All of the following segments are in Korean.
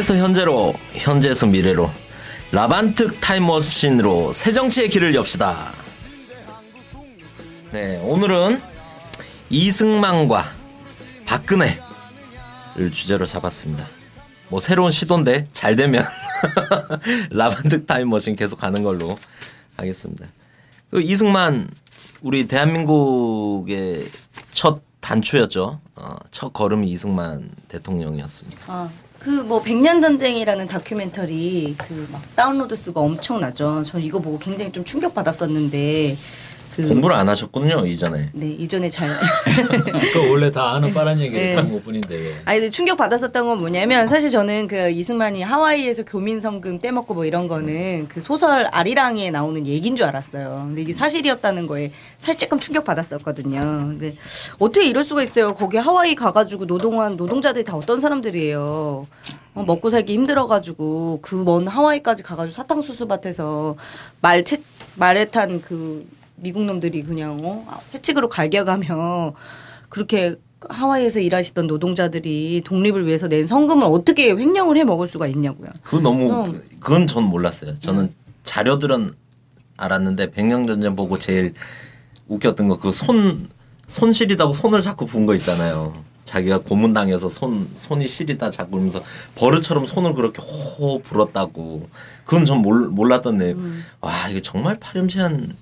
과거에서 현재로, 현재에서 미래로 라반특 타임머신으로 새 정치의 길을 엽시다. 네, 오늘은 이승만과 박근혜를 주제로 잡았습니다. 뭐 새로운 시도인데 잘 되면 라반특 타임머신 계속 가는 걸로 하겠습니다. 그 이승만 우리 대한민국의 첫 단추였죠. 어, 첫 걸음이 이승만 대통령이었습니다. 아, 그뭐 백년 전쟁이라는 다큐멘터리 그 막 다운로드 수가 엄청나죠. 저 이거 보고 굉장히 좀 충격 받았었는데 그 공부를 안 하셨군요 이전에. 네 이전에 잘 그 원래 다 아는 빠른 얘기를 네. 하는 것뿐인데 왜. 아니 근데 충격 받았었던 건 뭐냐면 사실 저는 그 이승만이 하와이에서 교민 성금 떼먹고 뭐 이런 거는 그 소설 아리랑에 나오는 얘기인 줄 알았어요. 근데 이게 사실이었다는 거에 살짝금 충격 받았었거든요. 근데 어떻게 이럴 수가 있어요? 거기 하와이 가가지고 노동한 노동자들이 다 어떤 사람들이에요? 어, 먹고 살기 힘들어가지고 그 먼 하와이까지 가가지고 사탕수수 밭에서 말채 말에 탄그 미국 놈들이 그냥 어? 채찍으로 갈겨가며 그렇게 하와이에서 일하시던 노동자들이 독립을 위해서 낸 성금을 어떻게 횡령을 해 먹을 수가 있냐고요. 그 너무 어. 그건 전 몰랐어요. 저는 자료들은 알았는데 백령전쟁 보고 제일 웃겼던 거 그 손손 시리다고 손을 자꾸 분 거 있잖아요. 자기가 고문당해서 손 손이 시리다 자꾸 그러면서 버릇처럼 손을 그렇게 호 불었다고. 그건 전 몰, 몰랐던 내. 음. 와 이게 정말 파렴치한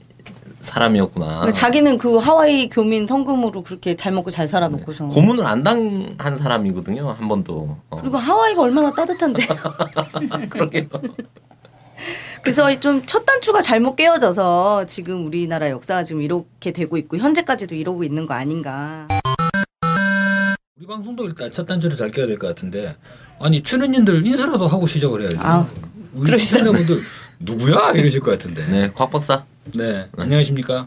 사람이었구나. 그러니까 자기는 그 하와이 교민 성금으로 그렇게 잘 먹고 잘 살아놓고서. 고문을 안 당한 사람이거든요. 한 번도. 어. 그리고 하와이가 얼마나 따뜻한데. 그러게요. 그래서 좀 첫 단추가 잘못 깨어져서 지금 우리나라 역사가 지금 이렇게 되고 있고 현재까지도 이러고 있는 거 아닌가. 우리 방송도 일단 첫 단추를 잘 껴야 될 것 같은데 아니 출연진들 인사라도 하고 시작을 해야지. 아우, 우리 그러시다. 시청자분들 누구야 이러실 것 같은데. 네, 곽 박사. 네, 안녕하십니까.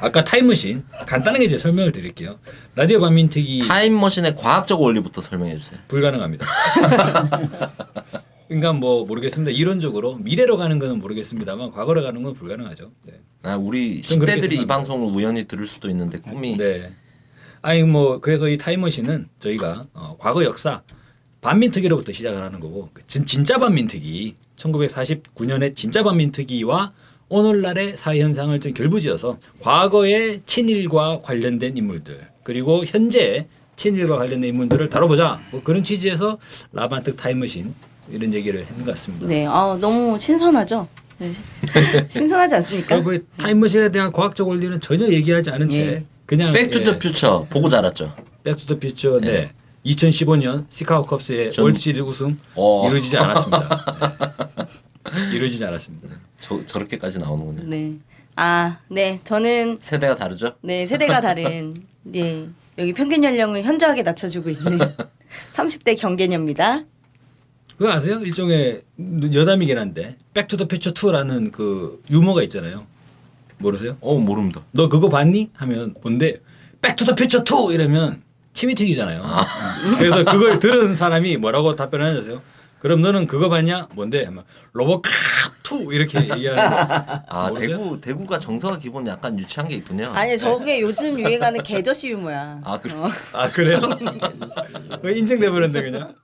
아까 타임머신 간단하게 이제 설명을 드릴게요. 라디오 반민특위 타임머신의 과학적 원리부터 설명해 주세요. 불가능합니다. 그러니까 뭐 모르겠습니다. 이론적으로 미래로 가는 거는 모르겠습니다만 과거로 가는 건 불가능하죠. 네. 아, 우리 10대들이 이. 방송을 우연히 들을 수도 있는데 꿈이 네. 아니 뭐 그래서 이 타임머신은 저희가 어, 과거 역사 반민특위로부터 시작을 하는 거고 그 진, 진짜 반민특위 1949년에 진짜 반민특위와 오늘날의 사회 현상을 좀 결부지어서 과거의 친일과 관련된 인물들 그리고 현재 친일과 관련된 인물들을 다뤄보자 뭐 그런 취지에서 라반특 타임머신 이런 얘기를 했는 것 같습니다. 네, 아 너무 신선하죠. 네. 신선하지 않습니까? 이 타임머신에 대한 과학적 원리는 전혀 얘기하지 않은 채 예. 그냥 Back to the 예. Future 보고 자랐죠. Back to the Future 네. 2015년 시카고 컵스의 전- 월드 시리즈 우승 어. 이루어지지 않았습니다. 네. 이루어지지 않았습니다. 저 저렇게까지 나오는군요. 네. 아, 네. 저는 세대가 다르죠? 네 세대가 다른 네 여기 평균 연령을 현저하게 낮춰주고 있는 30대 경계녀입니다. 그거 아세요? 일종의 여담이긴 한데 Back to the Future 2라는 그 유머가 있잖아요. 모르세요? 어 모릅니다. 너 그거 봤니? 하면 뭔데? Back to the Future 2 이러면 침이 튀기잖아요. 그래서 그걸 들은 사람이 뭐라고 답변하는지 아세요? 그럼 너는 그거 봤냐? 뭔데? 하면 RoboCop 2 이렇게 얘기하는 거. 아 모르세요? 대구 대구가 정서가 기본 약간 유치한 게 있군요. 아니 저게 요즘 유행하는 개저씨 유머야. 아, 그래? 어. 아 그래요? 왜 인정돼 버렸네 그냥.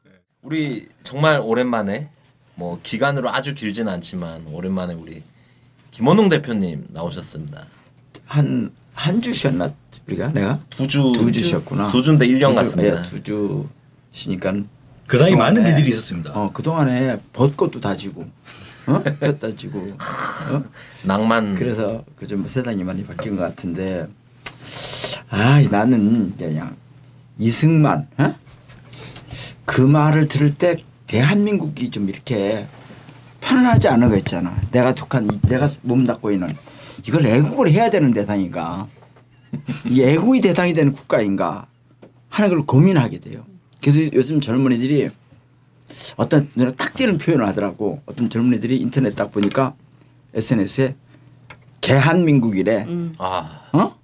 우리 정말 오랜만에 뭐 기간으로 아주 길진 않지만 오랜만에 우리 김원웅 대표님 나오셨습니다. 한 한 주 쉬었나 우리가 내가 두 주 두주 쉬었구나. 두 주인데 1년 두 주, 같습니다. 예, 두주 쉬니까 그 사이 많은 일들이 있었습니다. 어 그동안에 벚꽃도 다지고 어? 꽃 다지고 어? 낭만 그래서 그좀 세상이 많이 바뀐 것 같은데 아 나는 그냥 이승만 어? 그 말을 들을 때 대한민국이 좀 이렇게 편안하지 않은 거 있잖아. 내가 속한 이- 내가 몸담고 있는 이걸 애국을 해야 되는 대상인가 이 애국이 대상이 되는 국가인가 하는 걸 고민하게 돼요. 그래서 요즘 젊은이들이 어떤 눈에 딱 띄는 표현을 하더라고. 어떤 젊은이들이 인터넷 딱 보니까 SNS에 개한민국이래. 음. 아 어?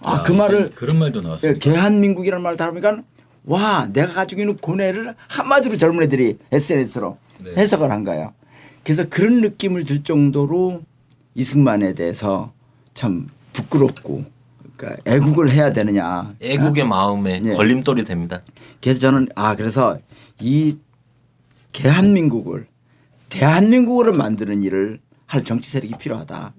아 야, 그 말을 그런 말도 예, 나왔습니다. 개한민국이라는 말을 다루니까 와 내가 가지고 있는 고뇌를 한마디로 젊은이들이 SNS로 네. 해석을 한 거야. 그래서 그런 느낌을 줄 정도로 이승만에 대해서 참 부끄럽고 그러니까 애국을 해야 되느냐. 애국의 마음에 예. 걸림돌이 됩니다. 그래서 저는 아 그래서 이 대한민국을 대한민국으로 만드는 일을 할 정치 세력이 필요하다.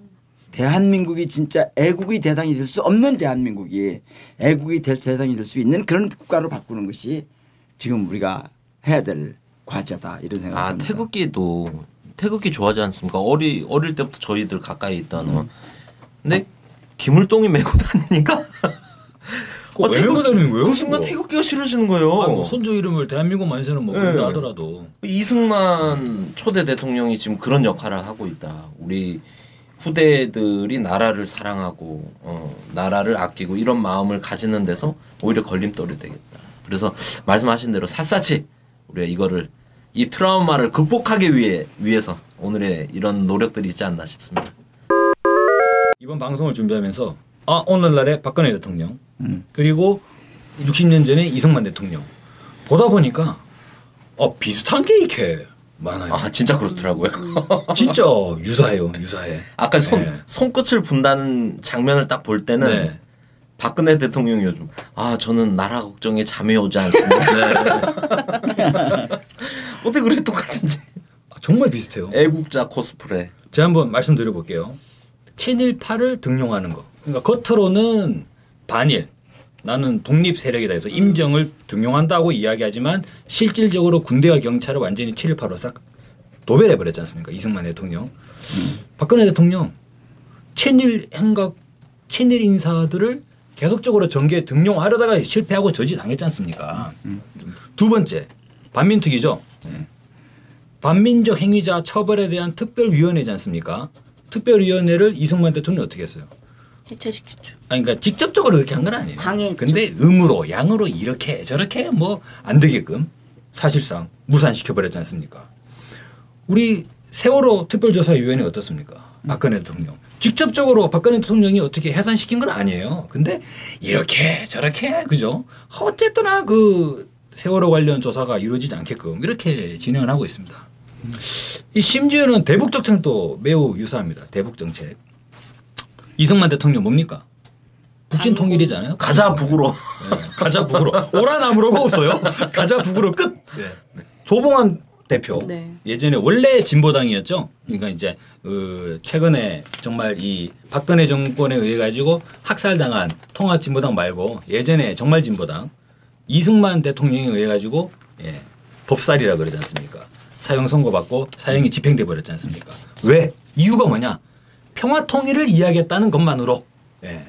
대한민국이 진짜 애국의 대상이 될 수 없는 대한민국이 애국의 될 대상이 될 수 있는 그런 국가로 바꾸는 것이 지금 우리가 해야 될 과제다 이런 아 생각합니다. 태극기도 태극기 좋아하지 않습니까? 어리 어릴 때부터 저희들 가까이 있던. 어. 근데 김을동이 메고 다니니까 그거 왜 메고 다니는 거예요? 그 순간? 태극기가 싫어지는 거예요. 아니, 뭐 손주 이름을 대한민국 만세는 뭐 네. 하더라도 이승만 초대 대통령이 지금 그런 역할을 하고 있다. 우리 후대들이 나라를 사랑하고 어, 나라를 아끼고 이런 마음을 가지는 데서 오히려 걸림돌이 되겠다. 그래서 말씀하신 대로 샅샅이 우리가 이거를 이 트라우마를 극복하기 위해 위해서 오늘의 이런 노력들이 있지 않나 싶습니다. 이번 방송을 준비하면서 아 오늘날의 박근혜 대통령 음. 그리고 60년 전에 이승만 대통령 보다 보니까 어 비슷한 게 이렇게 많아요. 아 진짜 그렇더라고요. 진짜 유사해요, 유사해. 아까 손 네. 손끝을 분다는 장면을 딱 볼 때는 네. 박근혜 대통령이 요즘 아 저는 나라 걱정에 잠이 오지 않습니다. 어떻게 그래 똑같은지. 아, 정말 비슷해요. 애국자 코스프레. 제가 한번 말씀드려 볼게요. 친일파를 등용하는 거. 그러니까 겉으로는 반일, 나는 독립 세력이다 해서 임정을 등용한다고 이야기하지만 실질적으로 군대와 경찰을 완전히 친일파로 싹 도배해 버렸지 않습니까? 이승만 대통령. 박근혜 대통령 친일 행각, 친일 인사들을 계속적으로 정계에 등용하려다가 실패하고 저지 당했지 않습니까? 두 번째 반민특위죠. 반민족 행위자 처벌에 대한 특별위원회지 않습니까? 특별위원회를 이승만 대통령이 어떻게 했어요? 해체시켰죠. 아니, 그러니까 직접적으로 그렇게 한 건 아니에요. 방해했죠. 근데 음으로 양으로 이렇게 저렇게 뭐 안 되게끔 사실상 무산시켜 버렸지 않습니까? 우리 세월호 특별조사위원회 어떻습니까? 박근혜 대통령 직접적으로 박근혜 대통령이 어떻게 해산시킨 건 아니에요. 근데 이렇게 저렇게 그죠? 어쨌거나 그 세월호 관련 조사가 이루어지지 않게끔 이렇게 진행을 하고 있습니다. 이 심지어는 대북 정책도 매우 유사합니다. 대북 정책. 이승만 대통령 뭡니까? 북진 통일이잖아요. 가자 북으로. 네, 가자 북으로 오라 나무로가 없어요. 가자 북으로 끝. 네. 조봉환 대표 네. 예전에 원래 진보당이었죠. 그러니까 이제 어, 최근에 정말 이 박근혜 정권에 의해 가지고 학살당한 통합 진보당 말고 예전에 정말 진보당 이승만 대통령에 의해 가지고 예, 법살이라 그러지 않습니까? 사형 선고받고 사형이 집행돼 버렸지 않습니까? 왜? 이유가 뭐냐? 평화 통일을 이야기했다는 것만으로. 예.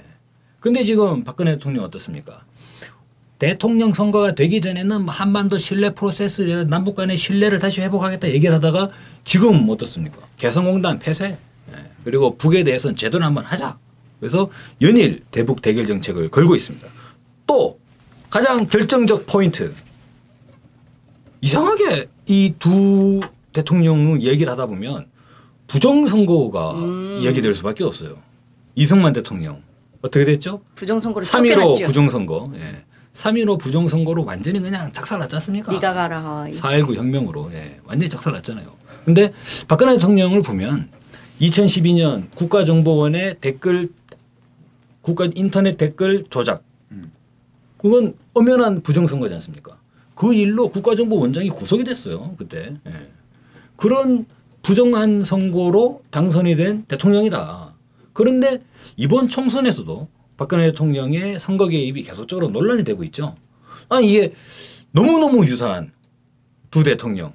근데 지금 박근혜 대통령 어떻습니까? 대통령 선거가 되기 전에는 뭐 한반도 신뢰 프로세스 남북 간의 신뢰를 다시 회복하겠다 얘기를 하다가 지금 어떻습니까? 개성공단 폐쇄 예. 그리고 북에 대해서는 제대로 한번 하자. 그래서 연일 대북 대결 정책을 걸고 있습니다. 또 가장 결정적 포인트 이상하게 이 두 대통령 얘기를 하다 보면 부정선거가 이야기될 수밖에 없어요. 이승만 대통령 어떻게 됐죠? 부정선거를 3.15 쫓겨났죠. 부정선거. 예. 3.15 부정선거로 완전히 그냥 작살났지 않습니까? 네가 가라 하와이. 4.19 혁명으로 예. 완전히 작살났잖아요. 근데 박근혜 대통령을 보면 2012년 국가정보원의 댓글 국가 인터넷 댓글 조작 그건 엄연한 부정선거지 않습니까? 그 일로 국가정보원장이 구속이 됐어요 그때 예. 그런 부정한 선거로 당선이 된 대통령이다. 그런데 이번 총선에서도 박근혜 대통령의 선거 개입이 계속적으로 논란이 되고 있죠. 아니 이게 너무너무 유사한 두 대통령.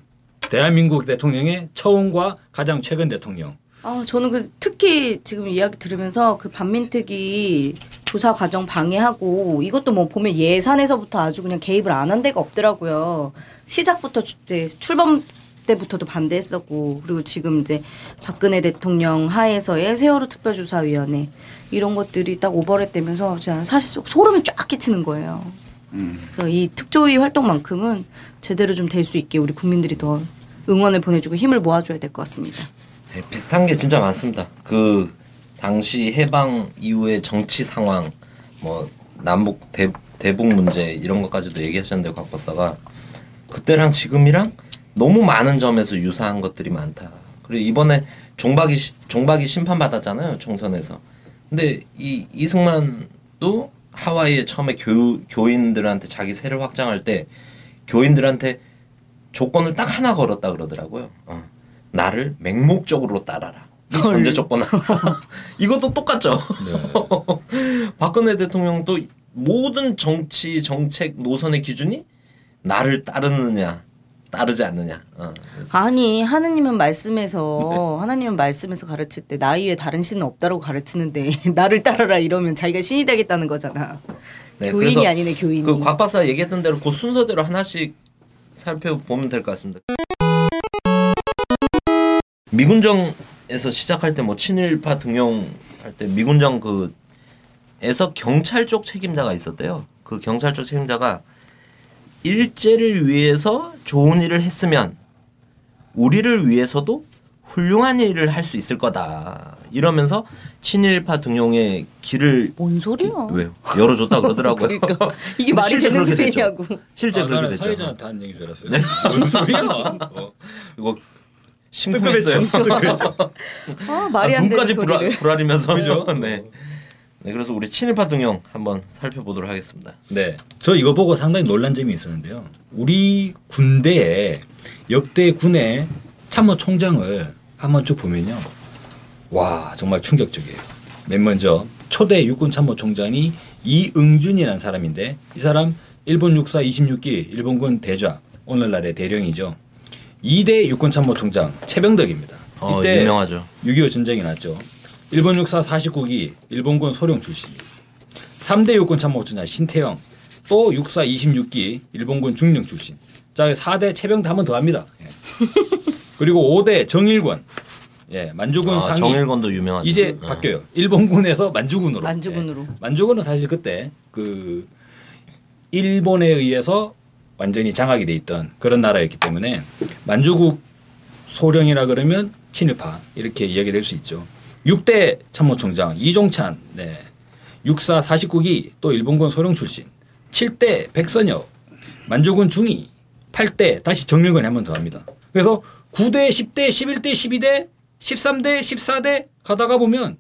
대한민국 대통령의 처음과 가장 최근 대통령. 아, 저는 그 특히 지금 이야기 들으면서 그 반민특위 조사 과정 방해하고 이것도 뭐 보면 예산에서부터 아주 그냥 개입을 안 한 데가 없더라고요. 시작부터 출범 때부터도 반대했었고 그리고 지금 이제 박근혜 대통령 하에서의 세월호 특별조사위원회 이런 것들이 딱 오버랩 되면서 진짜 사실 소름이 쫙 끼치는 거예요. 그래서 이 특조위 활동만큼은 제대로 좀 될 수 있게 우리 국민들이 더 응원을 보내주고 힘을 모아줘야 될 것 같습니다. 네, 비슷한 게 진짜 많습니다. 그 당시 해방 이후의 정치 상황, 뭐 남북 대, 대북 문제 이런 것까지도 얘기하셨는데 곽 박사가 그때랑 지금이랑 너무 많은 점에서 유사한 것들이 많다. 그리고 이번에 종박이 시- 종박이 심판 받았잖아요 총선에서. 근데 이 이승만도 하와이에 처음에 교 교인들한테 자기 세를 확장할 때 교인들한테 조건을 딱 하나 걸었다 그러더라고요. 어. 나를 맹목적으로 따라라. 이 전제 조건. 이것도 똑같죠. 네. 박근혜 대통령도 모든 정치 정책 노선의 기준이 나를 따르느냐 따르지 않느냐. 어. 아니 하느님은 말씀에서 하나님은 말씀에서 가르칠 때 나 이외에 다른 신은 없다라고 가르치는데 나를 따라라 이러면 자기가 신이 되겠다는 거잖아. 네, 교인이 아니네 교인이. 그곽 박사 얘기했던 대로 그 순서대로 하나씩 살펴보면 될 것 같습니다. 미군정 에서 시작할 때 뭐 친일파 등용할 때 미군정 그 에서 경찰 쪽 책임자가 있었대요. 그 경찰 쪽 책임자가 일제를 위해서 좋은 일을 했으면 우리를 위해서도 훌륭한 일을 할 수 있을 거다. 이러면서 친일파 등용의 길을 뭔 소리야? 왜요? 열어줬다 그러더라고요. 그러니까 이게 말이 되는. 소리냐고. 실제 아, 그렇게 됐죠. 사회자한테 하는 얘기인 줄 알았어요. 뭔 소리야? 어. 이거 심쿵했어요. 아 말이 아, 안 되는 눈까지 불아, 소리를. 불알이면서 그죠? 네. 네, 그래서 우리 친일파 등용 한번 살펴보도록 하겠습니다. 네. 저 이거 보고 상당히 놀란 점이 있었는데요. 우리 군대에 역대 군의 참모 총장을 한번 쭉 보면요. 와, 정말 충격적이에요. 맨 먼저 초대 육군 참모 총장이 이응준이라는 사람인데 이 사람 일본 육사 26기 일본군 대좌 오늘날의 대령이죠. 2대 육군 참모 총장 최병덕입니다. 어, 이때 유명하죠. 6.25 전쟁이 났죠. 일본 육사 49기 일본군 소령 출신. 3대 육군 참모총장 신태영 또 육사 26기 일본군 중령 출신. 자 4대 최병도 한번 더 합니다. 예. 그리고 5대 정일권 예 만주군 아, 상위 정일권도 유명하죠. 이제 네. 바뀌어요. 일본군에서 만주군으로. 만주군으로. 예. 만주군은 사실 그때 그 일본에 의해서 완전히 장악이 돼 있던 그런 나라였기 때문에 만주국 소령이라 그러면 친일파 이렇게 이야기될 수 있죠. 6대 참모총장 이종찬, 네. 64 49기 또 일본군 소령 출신. 7대 백선엽, 만주군 중위. 8대 다시 정일권에 한 번 더 합니다. 그래서 9대, 10대, 11대, 12대, 13대, 14대 가다가 보면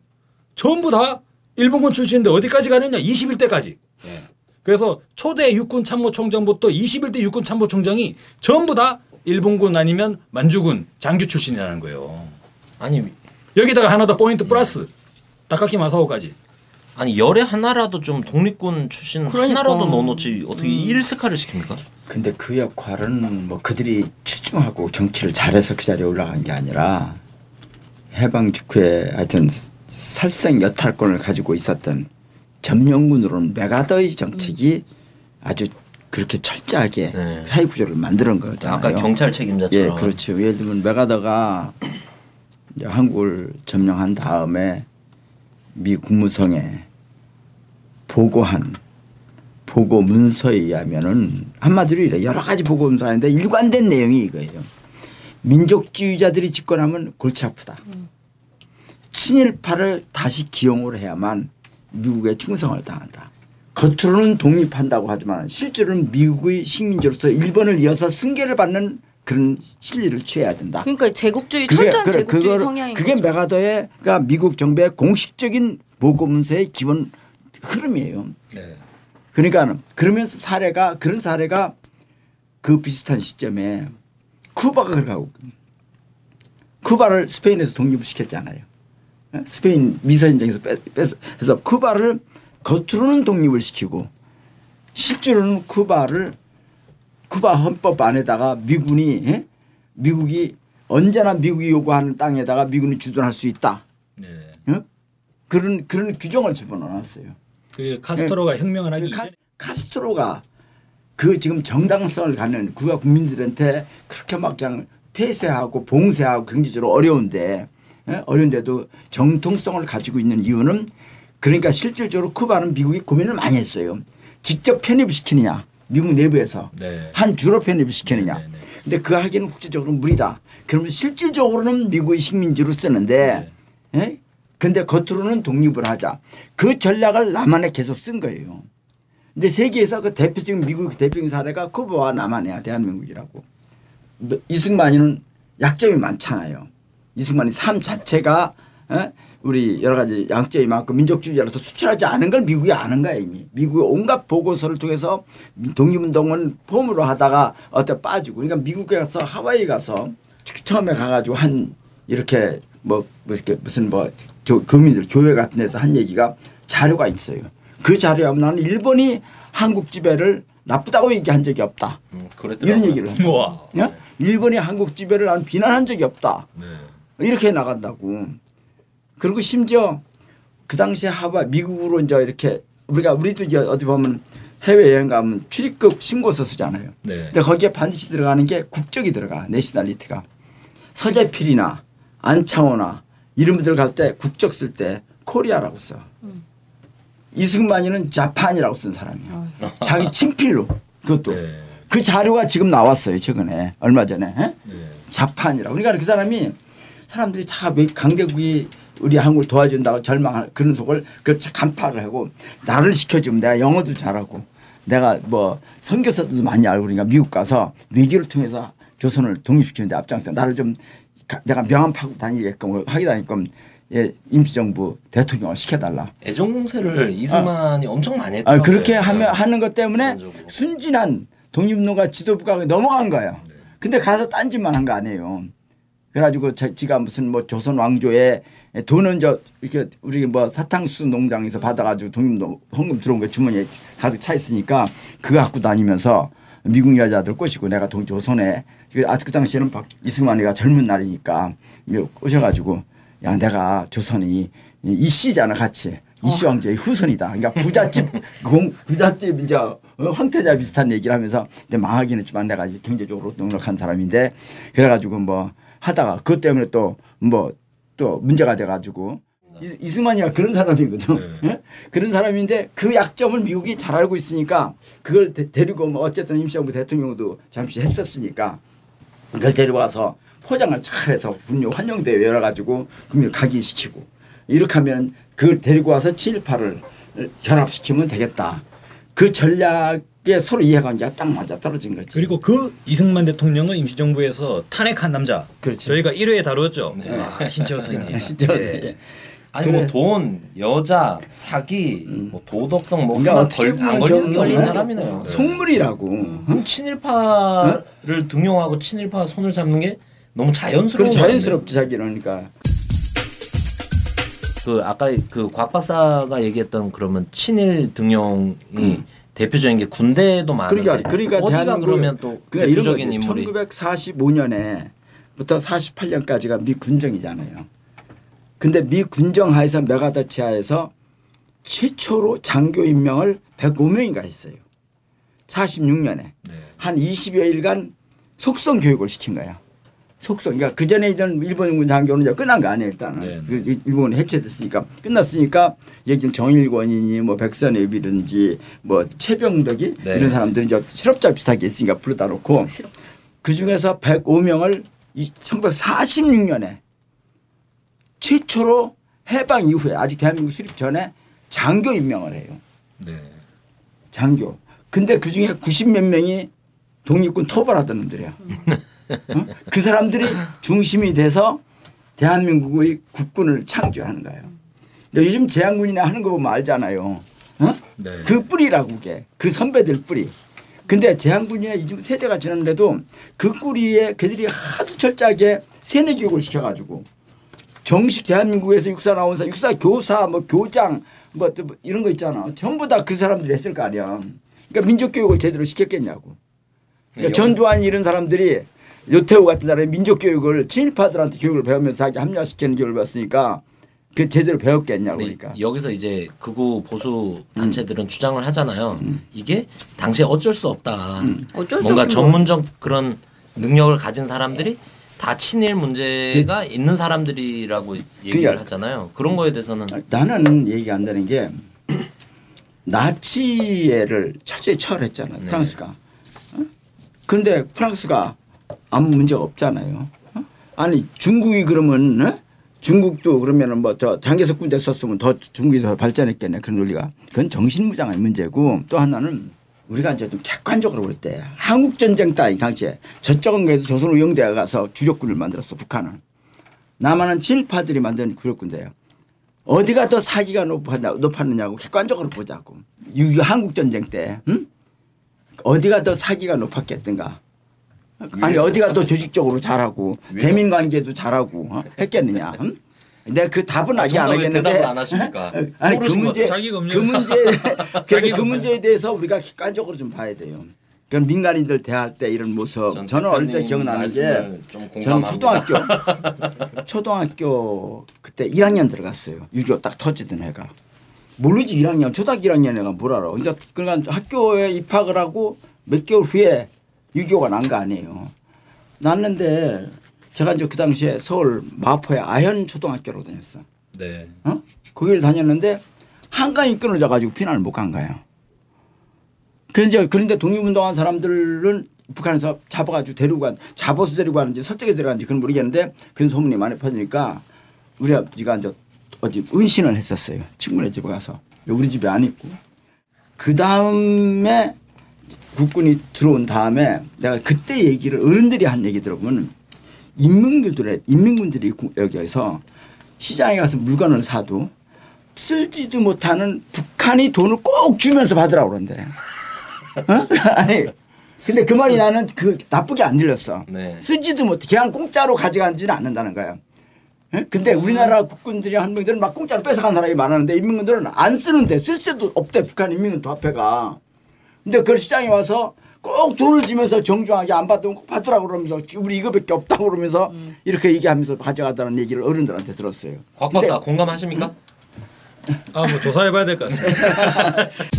전부 다 일본군 출신인데 어디까지 가느냐? 21대까지. 그래서 초대 육군 참모총장부터 21대 육군 참모총장이 전부 다 일본군 아니면 만주군 장교 출신이라는 거예요. 아니 여기다가 하나 더 포인트 플러스 다카키 마사오까지. 아니 열의 하나라도 좀 독립군 출신 그러니까. 하나라도 넣어놓지 어떻게 일스카를 시킵니까? 근데 그 역할은 뭐 그들이 추중하고 정치를 잘해서 그 자리에 올라간 게 아니라 해방 직후에 하여튼 살생 여탈권을 가지고 있었던 점령군으로는 메가더의 정책이 아주 그렇게 철저하게 네. 사회 구조를 만드는 거잖아요. 아까 경찰 책임자처럼. 예, 그렇죠. 예를 들면 메가더가 이제 한국을 점령한 다음에 미 국무성에 보고한 보고 문서에 의하면은 한마디로 이래 여러 가지 보고 문서인데 일관된 내용이 이거예요. 민족주의자들이 집권하면 골치 아프다. 친일파를 다시 기용을 해야만 미국에 충성을 당한다. 겉으로는 독립한다고 하지만 실제로는 미국의 식민지로서 일본을 이어서 승계를 받는 그런 실리를 취해야 된다. 그러니까 제국주의 철저한 제국주의 성향인 그게 거죠. 메가더의 그러니까 미국 정부의 공식적인 보고 문서의 기본 흐름이에요. 네. 그러니까 그러면서 사례가 그런 사례가 그 비슷한 시점에 쿠바가 그렇게 하고 있거든요. 쿠바를 스페인에서 독립을 시켰잖아요. 예? 스페인 미사전쟁에서 빼서 쿠바를 겉으로는 독립을 시키고 실제로는 쿠바를 쿠바 헌법 안에다가 미군이 예? 미국이 언제나 미국이 요구하는 땅에다가 미군이 주둔할 수 있다. 네. 예? 그런 그런 규정을 집어넣었어요. 그 카스트로가 혁명을 하기 그 카, 카스트로가 그 지금 정당성을 갖는 그가 국민들한테 그렇게 막 그냥 폐쇄하고 봉쇄하고 경제적으로 어려운데 예? 어려운데도 정통성을 가지고 있는 이유는 그러니까 실질적으로 쿠바는 미국이 고민을 많이 했어요. 직접 편입을 시키느냐 미국 내부에서 네. 한 주로 편입을 시키느냐. 네, 네, 네. 근데 그 하기는 국제적으로 무리다. 그러면 실질적으로는 미국의 식민지로 쓰는데 예? 근데 겉으로는 독립을 하자. 그 전략을 남한에 계속 쓴 거예요. 근데 세계에서 그 대표적인 미국 대표적인 사례가 쿠바와 남한이야 대한민국이라고. 이승만이는 약점이 많잖아요. 이승만이 삶 자체가 어? 우리 여러 가지 양적이 많고 민족주의자로서 수출하지 않은 걸 미국이 아는 거야 이미. 미국의 온갖 보고서를 통해서 독립운동은 폼으로 하다가 어때 빠지고 그러니까 미국에 가서 하와이 가서 처음에 가가지고 한 이렇게 뭐, 뭐 이렇게 무슨 뭐 조- 교민들 교회 같은 데서 한 얘기가 자료가 있어요. 그 자료에 보면 나는 일본이 한국 지배를 나쁘다고 얘기한 적이 없다. 음. 이런 얘기를. 우와. 예? 일본이 한국 지배를 난 비난한 적이 없다. 네. 이렇게 나간다고. 그리고 심지어 그 당시에 하바 미국으로 이제 이렇게 우리가 우리도 이제 어디 보면 해외 여행 가면 출입국 신고서 쓰잖아요. 네. 근데 거기에 반드시 들어가는 게 국적이 들어가 nationality가 서재필이나 안창호나 이런 분들 갈 때 국적 쓸 때 Korea라고 써. 이승만이는 Japan이라고 쓴 사람이야. 자기 친필로 그것도 네. 그 자료가 지금 나왔어요 최근에 얼마 전에. 에? 네. 자판이라고. 그러니까 그 사람이 사람들이 다왜 강대국이 우리 한국을 도와준다고 절망하는 그런 속을 그걸 간파를 하고 나를 시켜주면 내가 영어도 잘하고 내가 뭐 선교사도 많이 알고 그러니까 미국 가서 외교를 통해서 조선을 독립시키는데 앞장서 나를 좀 가- 내가 명함 파고 다니게끔 하게 다니게끔 예, 임시정부 대통령을 시켜달라. 애정공세를 이승만이 엄청 많이 했던 아, 그렇게 하면 하는 것 때문에 기본적으로. 순진한 독립노가 지도부가 넘어간 거예요. 근데 가서 딴짓만 한 거 아니에요. 그래가지고 저- 지가 무슨 뭐 조선 왕조에 돈은 저 이렇게 우리 뭐 사탕수 농장에서 받아가지고 독립노 헌금 들어온 거 주머니에 가득 차 있으니까 그거 갖고 다니면서 미국 여자들 꼬시고 내가 동 조선에 그 아, 그 당시에는 박 이승만이가 젊은 날이니까 꼬셔가지고 야 내가 조선이 이 씨잖아 같이 이씨 왕조의 후손이다. 그러니까 부잣집 공 부잣집 이제 어, 황태자 비슷한 얘기를 하면서 근데 망하긴 했지만 내가 이제 경제적으로 넉넉한 사람인데 그래가지고 뭐 하다가 그것 때문에 또 뭐또 문제가 돼가지고 이- 이승만이가 그런 사람이거든. 예? 그런 사람인데 그 약점을 미국이 잘 알고 있으니까 그걸 데, 데리고 뭐 어쨌든 임시정부 대통령도 잠시 했었으니까 그걸 데려와서 포장을 잘해서 분뇨 환영대회 열어가지고 국민을 각인시키고 이렇게 하면 그걸 데리고 와서 친일파를 결합시키면 되겠다. 그 전략에 서로 이해가 이제 딱 맞아 떨어진 거지. 그리고 그 이승만 대통령을 임시정부에서 탄핵한 남자. 그렇죠. 저희가 1회에 다뤘죠. 아, 신채호 선생님. 진짜 예. 아니 뭐 돈, 여자, 사기, 뭐 도덕성 뭐 그러니까 하나 어떻게 걸, 안 보면 걸리는 걸린 어? 사람이네요. 속물이라고. 그럼 친일파를 등용하고 친일파 손을 잡는 게 너무 자연스러운 그런 거 자연스럽지 자기는 그러니까. 그 아까 그 곽 박사가 얘기했던 그러면 친일 등용이 대표적인 게 군대에도 많은데 그러니까 그러니까 어디가 대한민국 그러면 또 그러니까 이런 대표적인. 인물이 1945년에부터 48년까지가 미 군정이잖아요. 근데 미 군정 하에서 메가더치 하에서 최초로 장교 임명을 105명인가 했어요. 46년에 네. 한 20여 일간 속성 교육을 시킨 거야. 속성. 그러니까 그 전에 있던 일본군 장교는 이제 끝난 거 아니에요 일단은. 네. 그 일본이 해체됐으니까 끝났으니까 얘기는 정일권이니 뭐 백선엽이든지 뭐 최병덕이 네. 이런 사람들이 이제 실업자 비슷하게 있으니까 불러다 놓고 그 중에서 105명을 1946년에 최초로 해방 이후에 아직 대한민국 수립 전에 장교 임명을 해요. 네. 장교. 근데 그 중에 90 몇 명이 독립군 토벌하던 놈들이야. 어? 그 사람들이 중심이 돼서 대한민국의 국군을 창조하는 거예요. 근데 요즘 제한군이나 하는 거 보면 알잖아요. 어? 네. 그 뿌리라고 그게. 그 선배들 뿌리. 근데 제한군이나 이즘 세대가 지났는데도 그 뿌리에 그들이 하도 철저하게 세뇌 교육을 시켜가지고 정식 대한민국에서 육사 나온 사 육사 교사 뭐 교장 뭐또 이런 거 있잖아. 전부 다 그 사람들이 했을 거 아니야. 그러니까 민족 교육을 제대로 시켰겠냐고. 그러니까 전두환 이런 사람들이 요태우 같은 사람이 민족 교육을 친일파들한테 교육을 배우면서 자기 합리화시키는 교육을 배웠으니까 그 제대로 배웠겠냐고 근데 그러니까. 여기서 이제 극우 보수 음. 단체들은 주장을 하잖아요. 이게 당시에 어쩔 수 없다. 음. 어쩔 수 뭔가 전문적 그런 능력을 가진 사람들이 다 친일 문제가 있는 사람들이라고 얘기를 그 그러니까 하잖아요. 그런 거에 대해서는 나는 얘기가 안 되는 게 나치를 철저히 처벌했잖아 네. 프랑스가. 어? 근데 프랑스가 아무 문제가 없잖아요. 어? 아니 중국이 그러면 어? 중국도 그러면은 뭐 저 장개석 군대 썼으면 더 중국이 더 발전했겠네 그런 논리가 그건 정신무장의 문제고 또 하나는 우리가 이제 좀 객관적으로 볼 때 한국 전쟁 때이 당시에 저쪽은 그래도 조선 의용대가 가서 주력군을 만들었어 북한은 남한은 친일파들이 만든 주력군대예요. 어디가 더 사기가 높았느냐고 객관적으로 보자고. 6.25 한국 전쟁 때 응? 어디가 더 사기가 높았겠든가. 아니 어디가 더 조직적으로 잘하고 대민 관계도 잘하고 어? 했겠느냐. 응? 내가 그 답은 아, 아직 안 하겠는데 대답을 안 하십니까? 아니 그 문제 그 문제 그래서 그 없는 문제에 대해서 우리가 객관적으로 좀 봐야 돼요. 그럼 민간인들 대할 때 이런 모습 전 저는 어릴 때 기억나는 게 저는. 초등학교 초등학교 그때 1학년 들어갔어요. 6.25 딱 터지던 해가. 모르지 1학년 초등학교 1학년 애가 뭘 알아. 이제 그러니까 학교에 입학을 하고 몇 개월 후에 6.25가 난 거 아니에요. 났는데 제가 이제 그 당시에 서울 마포의 아현 초등학교로 다녔어. 네. 어? 거기를 다녔는데 한강이 끊어져 가지고 피난을 못 간 거예요. 그래서 이제 그런데 독립운동한 사람들은 북한에서 잡아가지고 데리고 간, 잡아서 데리고 가는지 설정에 데려가는지 그건 모르겠는데 그런 소문이 많이 퍼지니까 우리 아버지가 이제 어디 은신을 했었어요. 친구네 집에 가서. 우리 집에 안 있고. 그 다음에 국군이 들어온 다음에 내가 그때 얘기를 어른들이 한 얘기 들어보면 인민군들의 인민군들이 구- 여기에서 시장에 가서 물건을 사도 쓸지도 못하는 북한이 돈을 꼭 주면서 받으라고 그런대. 어? 아니 근데 그 말이 나는 그 나쁘게 안 들렸어. 네. 쓰지도 못해. 그냥 공짜로 가져가지는 않는다는 거야. 예? 근데 우리나라 국군들이 한 명들은 막 공짜로 뺏어간 사람이 많았는데 인민군들은 안 쓰는데 쓸 수도 없대 북한 인민군 도합회가. 근데 그걸 시장에 와서 꼭 돈을 주면서 정중하게 안 받으면 꼭 받으라고 그러면서 우리 이거밖에 없다고 그러면서 이렇게 얘기하면서 가져가다는 얘기를 어른들한테 들었어요. 곽 박사 공감하십니까? 아뭐 조사해봐야 될 것 같습니다.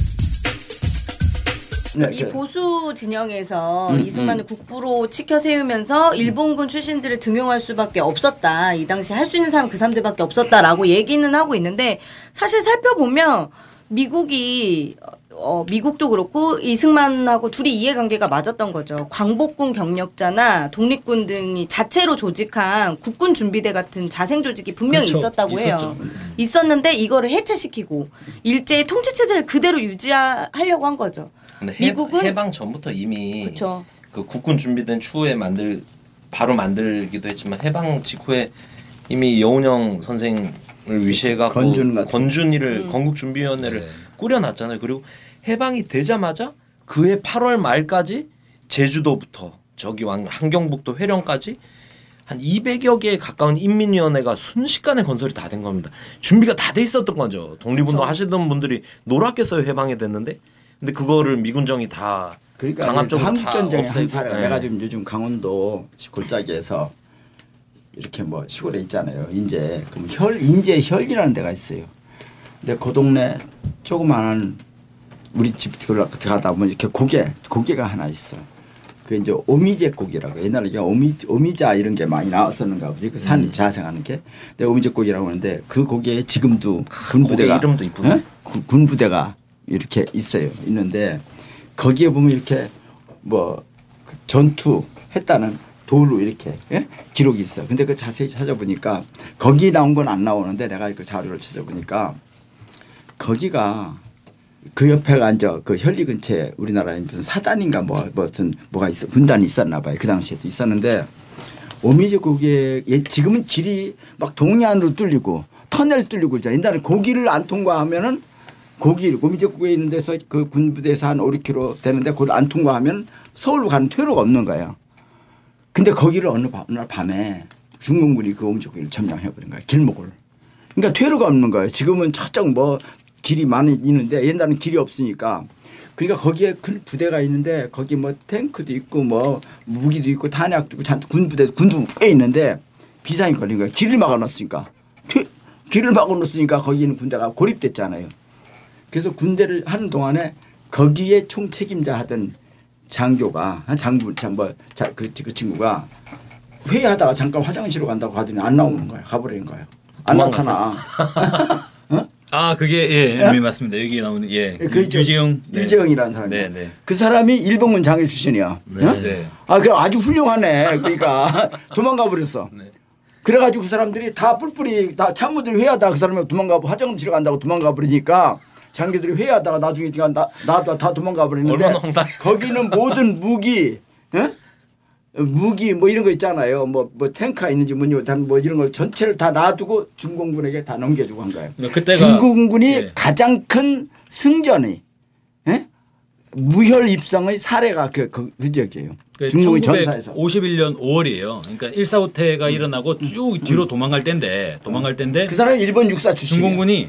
네, 이 그- 보수 진영에서 음, 이승만을 국부로 치켜 세우면서 일본군 출신들을 등용할 수밖에 없었다. 이 당시 할 수 있는 사람 그 사람들밖에 없었다라고 얘기는 하고 있는데 사실 살펴보면 미국이 어, 미국도 그렇고 이승만하고 둘이 이해관계가 맞았던 거죠. 광복군 경력자나 독립군 등이 자체로 조직한 국군 준비대 같은 자생 조직이 분명히 그렇죠. 있었다고 해요. 있었죠. 있었는데 이거를 해체시키고 일제의 통치 체제를 그대로 유지하려고 한 거죠. 해, 미국은 해방 전부터 이미 그렇죠. 그 국군 준비된 추후에 만들 바로 만들기도 했지만 해방 직후에 이미 여운형 선생을 위시해 갖고 건준 건준이를 음. 건국 준비위원회를 네. 꾸려놨잖아요. 그리고 해방이 되자마자 그해 8월 말까지 제주도부터 저기 왕 한경북도 회령까지 한 200여 개에 가까운 인민위원회가 순식간에 건설이 다 된 겁니다. 준비가 다 돼 있었던 거죠. 독립운동 그렇죠. 하시던 분들이 노랗겠어요 해방이 됐는데, 근데 그거를 미군정이 다 그러니까 강압적으로 한국 전쟁의 없애고, 한 사례가 예. 내가 지금 요즘 강원도 골짜기에서 이렇게 뭐 시골에 있잖아요. 인제 그럼 혈 인제 혈이라는 데가 있어요. 근데 그 동네 조그마한 우리 집 들어가다 보면 이렇게 고개 고개가 하나 있어. 그 이제 오미제 고기라고 옛날에 이게 오미 오미자 이런 게 많이 나왔었는가 보지 그 산이 음. 자생하는 게. 근데 오미제 고기라고 하는데 그 고기에 지금도 군 고개 부대가 이름도 이쁘네. 어? 구- 군 부대가 이렇게 있어요. 있는데 거기에 보면 이렇게 뭐그 전투 했다는 돌로 이렇게 예? 기록이 있어요. 근데 그 자세히 찾아보니까 거기 나온 건 안 나오는데 내가 그 자료를 찾아보니까 거기가 그 옆에가 앉아 그 현리 근처에 우리나라에 무슨 사단인가 뭐 무슨 뭐가 있어 군단이 있었나 봐요. 그 당시에도 있었는데 오미지 고기에 예, 지금은 길이 막 동해 안으로 뚫리고 터널 뚫리고 있잖아요. 옛날에 고기를 안 통과하면은 고기 오미지 고기에 있는 데서 그 군부대에서 한 5, 6km 되는데 그걸 안 통과하면 서울로 가는 퇴로가 없는 거예요. 근데 거기를 어느, 밤- 어느 날 밤에 중공군이 그 오미지 고기를 점령해버린 거예요. 길목을. 그러니까 퇴로가 없는 거예요. 지금은 저쪽 뭐 길이 많이 있는데 옛날에는 길이 없으니까 그러니까 거기에 큰 부대가 있는데 거기 뭐 탱크도 있고 뭐 무기도 있고 탄약도 있고 잔뜩 군부대 군도 꽤 있는데 비상이 걸린 거예요. 길을 막아놨으니까 퇴- 길을 막아놓았으니까 거기 있는 군대가 고립됐잖아요. 그래서 군대를 하는 동안에 거기에 총 책임자 하던 장교가 장부 장뭐 그, 그 친구가 회의하다가 잠깐 화장실로 간다고 하더니 안 나오는 거야. 가버리는 거예요. 안 도망갔어요? 나타나. 아 그게 예, 예 맞습니다. 여기 나오는 예그 있죠. 유재영 네. 유재영이라는 사람이. 네, 네. 그 사람이 일본군 장교 출신이야. 네. 어? 네. 아, 그럼 아주 훌륭하네. 그러니까 도망가 버렸어. 네. 그래가지고 그 사람들이 다 뿔뿔이 다 참모들이 회의하다가 그 사람이 도망가 화장실 간다고 도망가 버리니까 장교들이 회의하다가 나중에 그냥 나 나도 다 도망가 버리는데. 거기는 모든 무기, 예? 무기 뭐 이런 거 있잖아요. 뭐 뭐 탱크가 있는지 뭐니 단뭐 이런 걸 전체를 다 놔두고 중공군에게 다 넘겨주고 한 거예요. 그때가 중공군이 예. 가장 큰 승전의 예? 무혈 입성의 사례가 그, 그, 그 지역이에요. 그 중공의 전사에서. 1951년 5월이에요. 그러니까 일사후퇴가 일어나고 쭉 뒤로 도망갈 때인데 도망갈 때인데 그 사람이 일본 육사 출신. 중공군이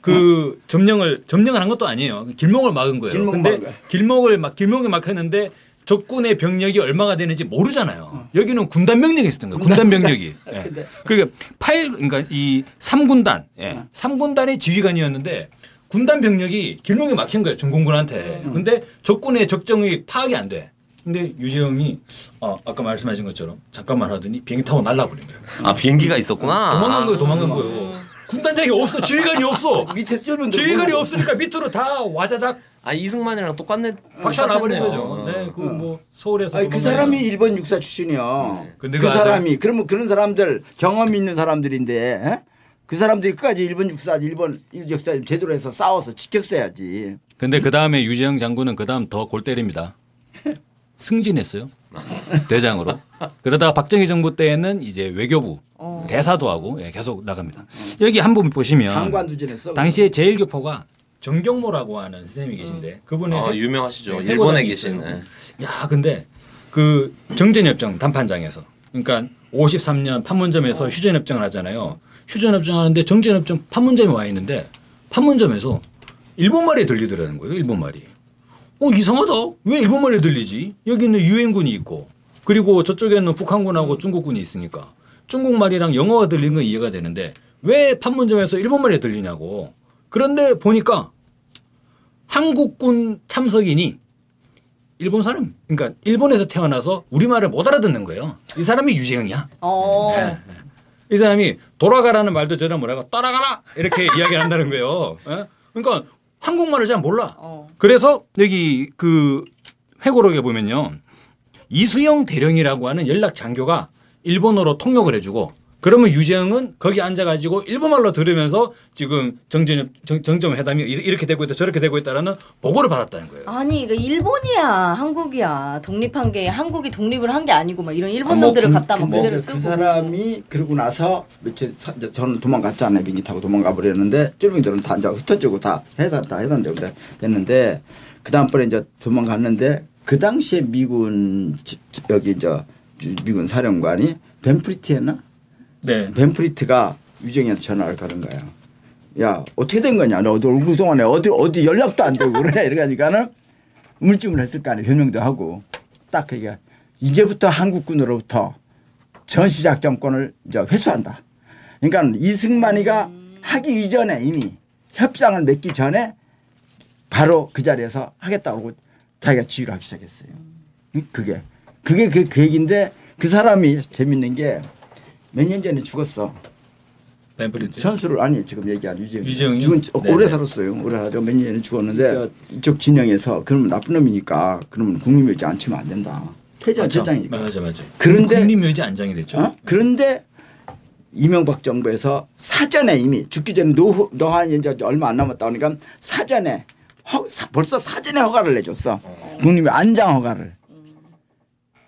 그 점령을 점령을 한 것도 아니에요. 길목을 막은 거예요. 길목을 근데. 길목을 막 길목에 막혔는데 적군의 병력이 얼마가 되는지 모르잖아요. 여기는 군단 병력이 있었던 거예요. 군단 병력이. 예. 근데- 그게 팔 그러니까 이 3군단. 예. 3군단의 지휘관이었는데 군단 병력이 길목에 막힌 거예요. 중공군한테. 근데 적군의 적정이 파악이 안 돼. 근데 유재영이 어, 아까 말씀하신 것처럼 잠깐만 하더니 비행기 타고 날라버린 거예요. 아 비행기가 있었구나. 도망간 거예요. 도망간 거예요. 군단장이 없어. 지휘관이 없어. 밑에 지휘관이 없으니까 밑으로 다 와자작 아 이승만이랑 똑같네. 나버린 똑같았네요. 거죠. 네, 그 뭐 서울에서 아니, 그 도망가요. 사람이 일본 육사 출신이야. 근데 그 그거 아세요? 사람이 그러면 그런 사람들 경험 있는 사람들인데 에? 그 사람들이 끝까지 일본 육사 일본 역사 제대로 해서 싸워서 지켰어야지. 근데 그 다음에 유재영 장군은 그 다음 더 골 때립니다. 승진했어요. 대장으로. 그러다가 박정희 정부 때에는 이제 외교부 어. 대사도 하고 예, 계속 나갑니다. 여기 한 번 보시면 장관도 지냈어. 당시에 제일교포가 정경모라고 하는 선생님이 계신데 그분의 아 해- 유명하시죠. 네, 일본에 계신. 예. 야, 근데 그 정전협정 단판장에서 그러니까 53년 판문점에서 휴전협정을 하잖아요. 휴전협정 하는데 정전협정 판문점에 와 있는데 판문점에서 일본 말이 들리더라는 거예요. 일본 말이. 어 이상하다. 왜 일본 말이 들리지? 여기는 유엔군이 있고 그리고 저쪽에는 북한군하고 중국군이 있으니까 중국 말이랑 영어가 들리는 건 이해가 되는데 왜 판문점에서 일본 말이 들리냐고. 그런데 보니까 한국군 참석인이 일본 사람, 그러니까 일본에서 태어나서 우리말을 못 알아듣는 거예요. 이 사람이 유재영이야. 어. 예. 이 사람이 돌아가라는 말도 저랑 뭐라고 따라가라 이렇게 이야기를 한다는 거예요. 예? 그러니까 한국말을 잘 몰라. 어. 그래서 여기 그 회고록에 보면요. 이수영 대령이라고 하는 연락 장교가 일본어로 통역을 해주고 그러면 유재영은 거기 앉아가지고 일본말로 들으면서 지금 정전 정, 정점 회담이 이렇게 되고 있다 저렇게 되고 있다라는 보고를 받았다는 거예요. 아니 그 일본이야 한국이야. 독립한 게 한국이 독립을 한 게 아니고 막 이런 일본 아, 뭐 놈들을 그- 갖다 막 근데 그대로 이제 쓰고. 그 사람이 그러고 나서 며칠 저는 도망갔잖아요. 비행기 타고 도망가 버렸는데 쫄병들은 다 이제 흩어지고 다 해산 다 해산되고 돼- 됐는데 그 다음번에 이제 도망갔는데 그 당시에 미군 여기 이제 주- 미군 사령관이 벤프리트였나 네. 벤프리트가 유정이한테 전화를 거는 거야. 야 어떻게 된 거냐? 너 얼굴 동안에 어디 어디 연락도 안 되고 그래. 이러니까는 우물쭈물 했을 거 아니야. 변명도 하고 딱 그게 이제부터 한국군으로부터 전시작전권을 이제 회수한다. 그러니까 이승만이가 하기 이전에 이미 협상을 맺기 전에 바로 그 자리에서 하겠다고 자기가 지휘를 하기 시작했어요. 그게 그게 그, 그 얘기인데 그 사람이 재밌는 게 몇 년 전에 죽었어. 벤프리트. 선수를 아니 지금 얘기한 유재영. 유재영이? 죽은 지- 어, 네네. 오래 살았어요. 오래 살아서 몇년 전에 죽었는데 이쪽 진영에서 그러면 나쁜 놈이니까 그러면 국민묘지 안 치면 안 된다. 폐지한 맞죠? 세장이니까. 맞아 맞아. 그런데- 국립묘지 안장이 됐죠. 어? 그런데 이명박 정부에서 사전에 이미 죽기 전에 노후 노한이 이제 얼마 안 남았다 그러니까 사전에 허, 사- 벌써 사전에 허가를 내줬어. 국립의 안장 허가를.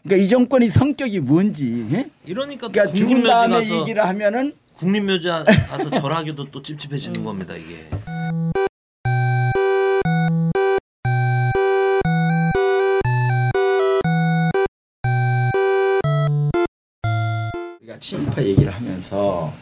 그러니까 이 정권이 성격이 뭔지. 예? 이러니까 또 그러니까 죽은 다음에 가서 얘기를 하면은 국립묘지 가서 절하기도 또 찝찝해지는 겁니다 이게. 우리가 친일파 얘기를 하면서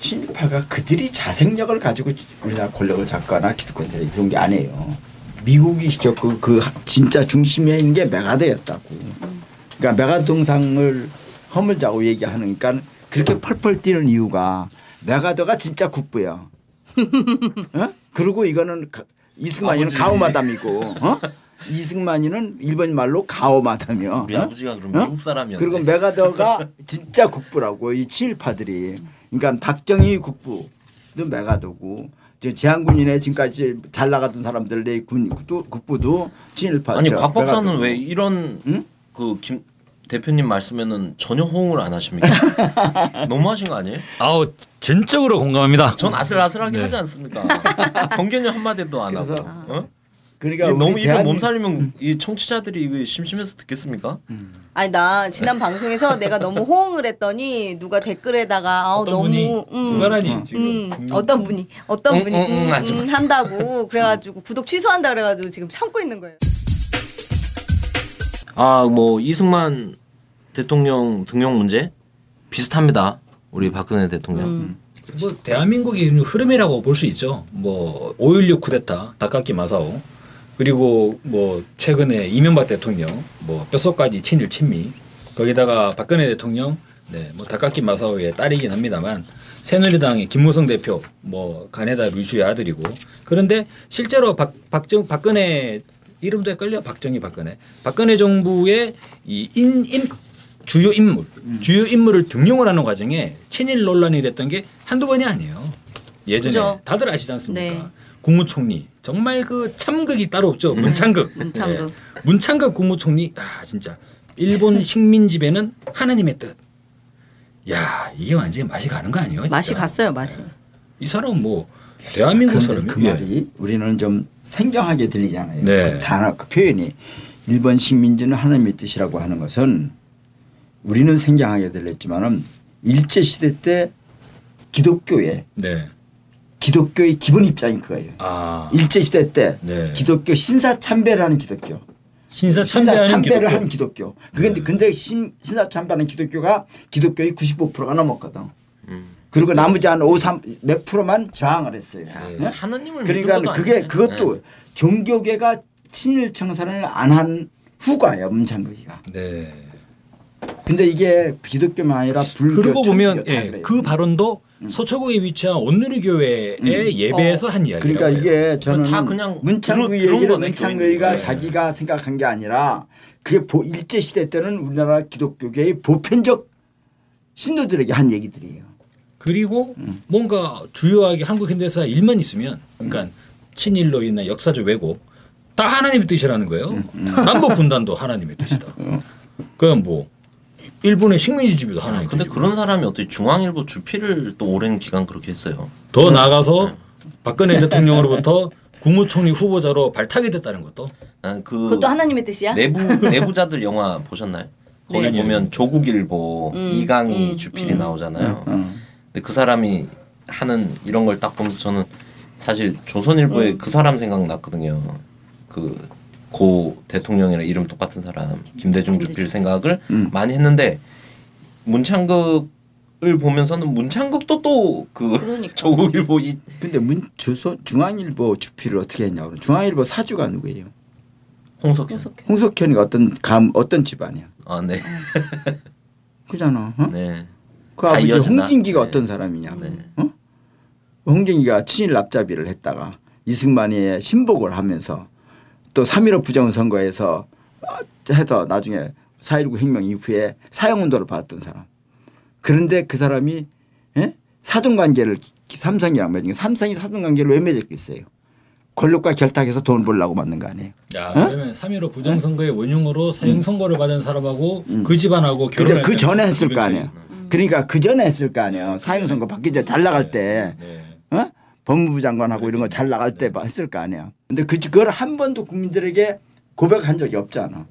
친일파가 그들이 자생력을 가지고 우리나라 권력을 잡거나 기득권 세력 그런 게 아니에요. 미국이 시켰고 그 진짜 중심에 있는 게 메가더였다고. 그러니까 메가더 동상을 허물자고 얘기하니까 그렇게 펄펄 뛰는 이유가 메가더가 진짜 국부야. 어? 그리고 이거는 가- 이승만이는 아버지. 가오마담이고 어? 이승만이는 일본 말로 가오마담이요. 우리 어? 아버지가 그럼 어? 미국 사람이었네. 그리고 메가더가 진짜 국부라고 이 친일파들이 그러니까 박정희 국부 도 메가더고 이제 제한군인의 지금까지 잘 나가던 사람들 내 군 국부도 친일파. 아니 저곽 박사는 메가더고. 왜 이런 응? 그 김 대표님 말씀에는 전혀 호응을 안 하십니까? 너무하신 거 아니에요? 아우 전적으로 공감합니다. 전 아슬아슬하게 네. 하지 않습니까? 경견이 한 마디도 안 하고. 그래서- 어? 그러니까 이게 너무 이런 몸살이면 이 청취자들이 이거 심심해서 듣겠습니까? 아니 나 지난 방송에서 내가 너무 호응을 했더니 누가 댓글에다가 아우 어떤 너무 분이 음, 누가라니 지금 음, 어떤 분이 어떤 응, 분이 음. 음, 한다고 그래가지고 구독 취소한다 그래가지고 지금 참고 있는 거예요. 아 뭐 이승만 대통령 등용 문제 비슷합니다. 우리 박근혜 대통령. 음. 뭐 대한민국의 흐름이라고 볼 수 있죠. 뭐 5.16 쿠데타, 다카키 마사오 그리고 뭐 최근에 이명박 대통령 뭐 뼛속까지 친일 친미 거기다가 박근혜 대통령 네, 뭐 다카키 마사오의 딸이긴 합니다만 새누리당의 김무성 대표 뭐 가네다 루시의 아들이고 그런데 실제로 박 박정 박근혜 이름도 헷갈려 박정희 박근혜 박근혜 정부의 이 인 임, 주요 인물 주요 인물을 등용을 하는 과정에 친일 논란이 됐던 게 한두 번이 아니에요. 예전에 그죠. 다들 아시지 않습니까? 네. 국무총리 정말 그 참극이 따로 없죠. 문창극. 문창극. 네. 문창극 국무총리 아 진짜 일본 식민 지배는 하나님의 뜻. 야 이게 완전히 맛이 가는 거 아니에요? 진짜? 맛이 갔어요 맛이. 이 사람 뭐 대한민국 근데 사람이 그 말이 우리는 좀 생경하게 들리잖아요. 네. 그 단어 그 표현이 일본 식민지는 하나님의 뜻이라고 하는 것은 우리는 생경하게 들렸지만은 일제 시대 때 기독교의 네. 기독교의 기본 입장이 그거예요. 아 일제 시대 때 네. 기독교 신사 참배라는 기독교. 신사 참배를 기독교. 하는 기독교. 그런데 네. 근데 신, 신사 참배하는 기독교가 기독교의 95%가 넘었거든. 음. 그리고 나머지 한 5, 3, 몇 프로만 저항을 했어요. 야, 네? 하느님을 그러니까 믿는 것도 그게 아닌데. 그것도 네. 종교계가 친일 청산을 안 한 후과예요 문창극이가. 네. 근데 이게 기독교만 아니라 불교 그러고 보면 예, 그래요. 그 발언도 서초구에 위치한 온누리 교회의 예배에서 한 이야기라고 그러니까. 이게 저는 다 그냥 문창극 얘기를 문창극이가 교인들. 자기가 생각한 게 아니라 그게 보, 일제 시대 때는 우리나라 기독교계의 보편적 신도들에게 한 얘기들이에요. 그리고 음. 뭔가 주요하게 한국 현대사 일만 있으면 그러니까 친일로 인한 역사적 왜곡 다 하나님의 뜻이라는 거예요. 음, 남북 분단도 하나님의 뜻이다. 그럼 뭐 일본의 식민지 지배도 하나님의 근데 뜻이고. 그런 사람이 어떻게 중앙일보 주필을 또 오랜 기간 그렇게 했어요. 더 나아가서 박근혜 대통령으로부터 국무총리 후보자로 발탁이 됐다는 것도 난 그 그것도 하나님의 뜻이야? 내부 내부자들 영화 보셨나요? 거기 네. 보면 조국일보 음, 이강희 음, 주필이 음. 나오잖아요. 음. 근데 그 사람이 하는 이런 걸 딱 보면서 저는 사실 조선일보에 음. 그 사람 생각났거든요. 그 고 대통령이랑 이름 똑같은 사람 김대중 주필 생각을 음. 많이 했는데 문창극을 보면서는 문창극도 또그 그러니까. 조국일보 이 근데 문 조선 중앙일보 주필을 어떻게 했냐고 그러면 중앙일보 사주가 누구예요? 홍석현. 홍석현. 홍석현이가 어떤 감 어떤 집안이야? 아 네. 그잖아. 어? 네. 그다 아버지? 홍진기가 네. 어떤 사람이냐? 네. 어? 홍진기가 친일 납자비를 했다가 이승만이 신복을 하면서 또3.15 부정선거에서 아, 해서 나중에 4.19 혁명 이후에 사형운동을 받았던 사람. 그런데 그 사람이 예? 사돈관계를 삼성이랑 맺은 게 삼성이 사돈관계를 왜 맺었겠어요? 권력과 결탁해서 돈 벌려고 만든 거 아니에요? 야 어? 그러면 3.15 부정선거의 원흉으로 사형 선고를 받은 사람하고 그 집안하고 근데 결혼을 그 전에 했을 거. 아니에요. 그러니까 그 전에 했을 거 아니에요. 사형선거 받기 전에 잘 나갈 때 네. 어? 법무부 장관하고 이런 거 잘 나갈 때 했을 거 아니야. 근데 그 그걸 한 번도 국민들에게 고백한 적이 없잖아.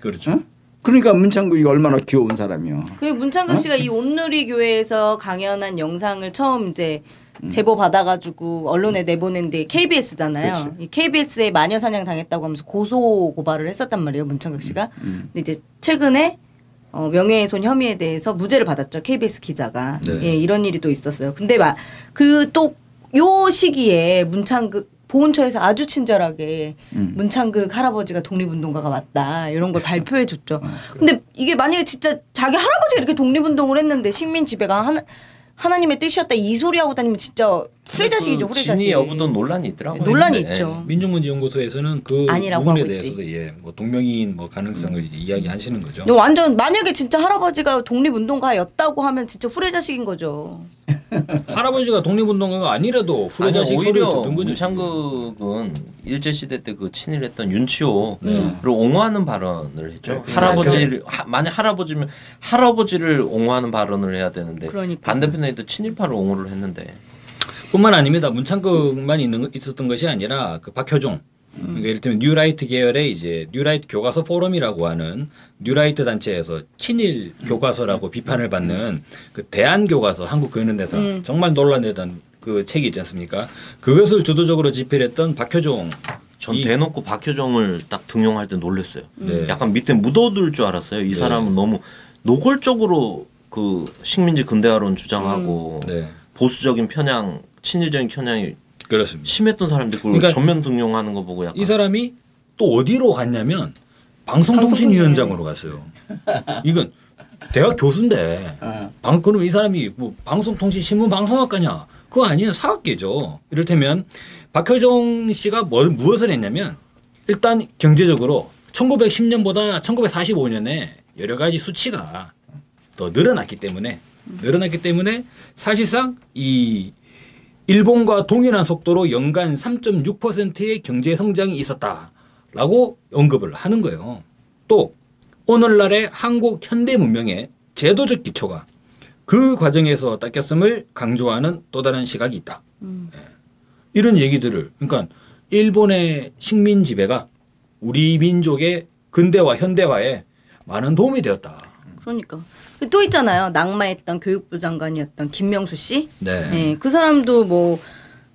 그렇죠. 어? 그러니까 문창국이 얼마나 귀여운 사람이야. 그 문창극 씨가 이 온누리 교회에서 강연한 영상을 처음 이제 제보 받아가지고 언론에 내보낸데 KBS잖아요. 그렇지. 이 KBS에 마녀 사냥 당했다고 하면서 고소 고발을 했었단 말이에요, 문창극 씨가. 근데 이제 최근에 어, 명예훼손 혐의에 대해서 무죄를 받았죠, KBS 기자가. 네. 예, 이런 일이 또 있었어요. 근데 그또 요 시기에 문창극 보훈처에서 아주 친절하게 음. 문창극 할아버지가 독립운동가가 맞다 이런 걸 발표해 줬죠. 근데 이게 만약에 진짜 자기 할아버지가 이렇게 독립운동을 했는데 식민 지배가 하나, 하나님의 뜻이었다 이 소리 하고 다니면 진짜 후레자식이죠 그 후레자식. 진위 여부도 논란이 있더라고요. 논란이 근데, 있죠. 민중문제연구소에서는 그 아니라고 부분에 하고 대해서도 예, 뭐 동명이인 뭐 가능성을 이제 이야기하시는 거죠. 완전 만약에 진짜 할아버지가 독립운동가였다고 하면 진짜 후레자식인 거죠. 할아버지가 독립운동가가 아니라도 아니 후레자식 소리를 오히려 듣는 거죠. 문창극은 일제 시대 때 그 친일했던 윤치호를 네. 옹호하는 발언을 했죠. 네, 할아버지를 하, 만약 할아버지면 할아버지를 옹호하는 발언을 해야 되는데 그러니까. 반대편에 또 친일파를 옹호를 했는데 뿐만 아닙니다. 문창극만 있는 있었던 것이 아니라 그 박효종 그러니까 예를 들면 뉴라이트 계열의 이제 뉴라이트 교과서 포럼이라고 하는 뉴라이트 단체에서 친일 교과서라고 비판을 받는 그 대한 교과서 한국 근현대사 음. 정말 논란되던 그 책이 있지 않습니까? 그것을 주도적으로 집필 했던 박효종 전 이- 대놓고 박효종을 딱 등용할 때 놀랐어요. 네. 약간 밑에 묻어둘 줄 알았어요. 이 사람은 너무 노골적으로 그 식민지 근대화론 주장하고 네. 보수적인 편향, 친일적인 편향이 그렇습니다. 심했던 사람들 그걸 그러니까 전면 등용하는 거 보고 약간 이 사람이 또 어디로 갔냐면 방송통신위원장으로 갔어요. 이건 대학 교수인데 방 그럼 이 사람이 뭐 방송통신 신문 방송학과냐? 그거 아니에요 사학계죠. 이를테면 박효정 씨가 뭘 무엇을 했냐면 일단 경제적으로 1910년보다 1945년에 여러 가지 수치가 더 늘어났기 때문에 늘어났기 때문에 사실상 이 일본과 동일한 속도로 연간 3.6%의 경제 성장이 있었다라고 언급을 하는 거예요. 또 오늘날의 한국 현대 문명의 제도적 기초가 그 과정에서 닦였음을 강조하는 또 다른 시각이 있다. 예. 이런 얘기들을 그러니까 일본의 식민 지배가 우리 민족의 근대화 현대화에 많은 도움이 되었다. 그러니까 또 있잖아요. 낙마했던 교육부 장관이었던 김명수 씨. 네. 네, 그 사람도 뭐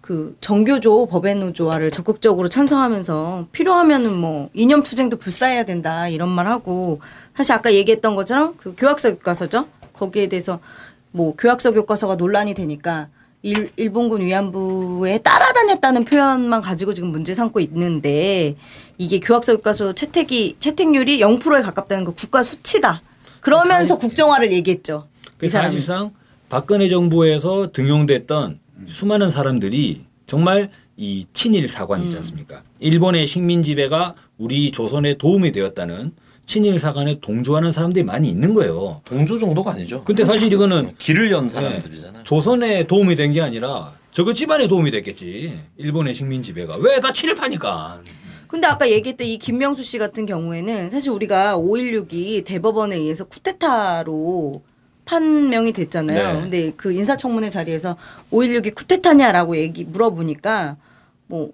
그 정교조 법외노조화를 적극적으로 찬성하면서 필요하면은 뭐 이념 투쟁도 불사해야 된다 이런 말 하고 사실 아까 얘기했던 것처럼 그 교학서 교과서죠. 거기에 대해서 뭐 교학서 교과서가 논란이 되니까 일, 일본군 위안부에 따라다녔다는 표현만 가지고 지금 문제 삼고 있는데 이게 교학서 교과서 채택이 채택률이 0%에 가깝다는 거 국가 수치다. 그러면서 국정화를 얘기했죠. 그. 사실상 박근혜 정부에서 등용됐던 수많은 사람들이 정말 이 친일 사관 음. 않습니까? 일본의 식민 지배가 우리 조선에 도움이 되었다는 친일 사관에 동조하는 사람들이 많이 있는 거예요. 동조 정도가 아니죠. 근데 사실 이거는 길을 연 사람들이잖아요. 조선에 도움이 된 게 아니라 저거 집안에 도움이 됐겠지. 일본의 식민 지배가 왜 다 친일파니까. 근데 아까 얘기했던 이 김명수 씨 같은 경우에는 사실 우리가 5.16이 대법원에 의해서 쿠데타로 판명이 됐잖아요. 네. 근데 그 인사청문회 자리에서 5.16이 쿠데타냐라고 얘기 물어보니까 뭐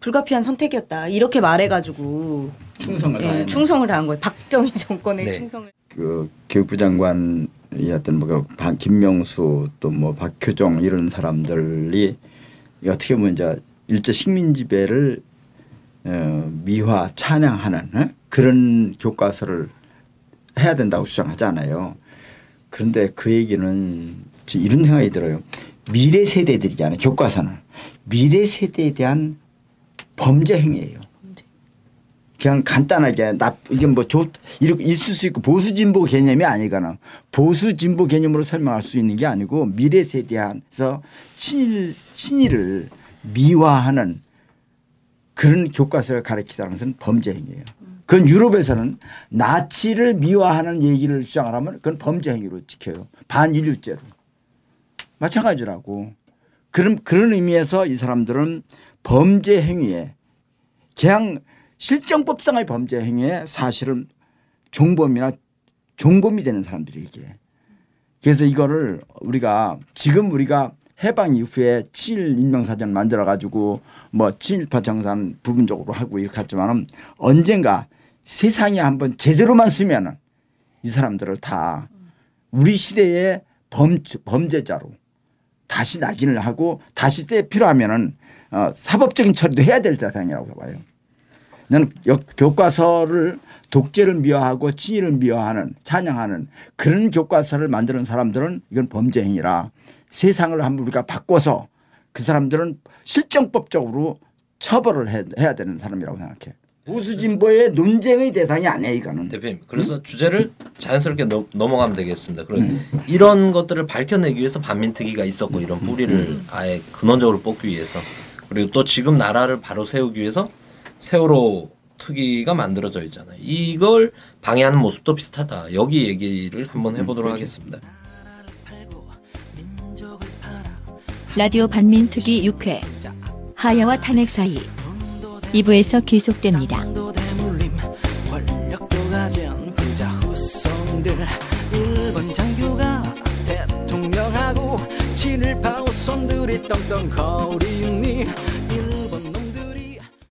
불가피한 선택이었다 이렇게 말해가지고 충성을 예, 다했네. 충성을 다한 거예요. 박정희 정권의 네. 충성을. 그 교육부 장관이었던 뭐 박- 김명수 또 뭐 박효정 이런 사람들이 어떻게 보면 이제 일제 식민 지배를 어, 미화 찬양하는 어? 그런 교과서를 해야 된다고 주장하잖아요. 그런데 그 얘기는 저 이런 생각이 들어요. 미래 세대들이잖아요. 교과서는 미래 세대에 대한 범죄 행위예요. 그냥 간단하게 나 이게 뭐 좋, 이렇게 있을 수 있고 보수 진보 개념이 아니거나 보수 진보 개념으로 설명할 수 있는 게 아니고 미래 세대에서 친일 친일을 미화하는 그런 교과서를 가르치다는 것은 범죄 행위예요. 그건 유럽에서는 나치를 미화하는 얘기를 주장을 하면 그건 범죄 행위로 지켜요. 반인류죄로. 마찬가지라고. 그런 그런 의미에서 이 사람들은 범죄 행위에 그냥 실정법상의 범죄 행위에 사실은 종범이나 종범이 되는 사람들이 이게. 그래서 이거를 우리가 지금 우리가 해방 이후에 친일 인명사전 만들어 가지고 뭐 친일파 정산 부분적으로 하고 이렇게 했지만은 언젠가 세상에 한번 제대로만 쓰면은 이 사람들을 다 우리 시대의 범, 범죄자로 다시 낙인을 하고 다시 때 필요하면은 어, 사법적인 처리도 해야 될 대상이라고 봐요. 나는 역- 교과서를 독재를 미화하고 친일을 미화하는 찬양하는 그런 교과서를 만드는 사람들은 이건 범죄 행위라 세상을 한번 우리가 바꿔서 그 사람들은 실정법적으로 처벌을 해- 해야 되는 사람이라고 생각해. 보수 진보의 논쟁의 대상이 아니에요 이거는. 대표님 그래서 주제를 자연스럽게 넘- 넘어가면 되겠습니다. 그럼 이런 것들을 밝혀내기 위해서 반민특위가 있었고 이런 뿌리를 아예 근원적으로 뽑기 위해서 그리고 또 지금 나라를 바로 세우기 위해서 세월호 특위가 만들어져 있잖아요. 이걸 방해하는 모습도 비슷하다. 여기 얘기를 한번 해보도록 하겠습니다. 라디오 반민특위 6회 하야와 탄핵 사이 2부에서 계속됩니다. 친일파 우선들이 떵떵 거리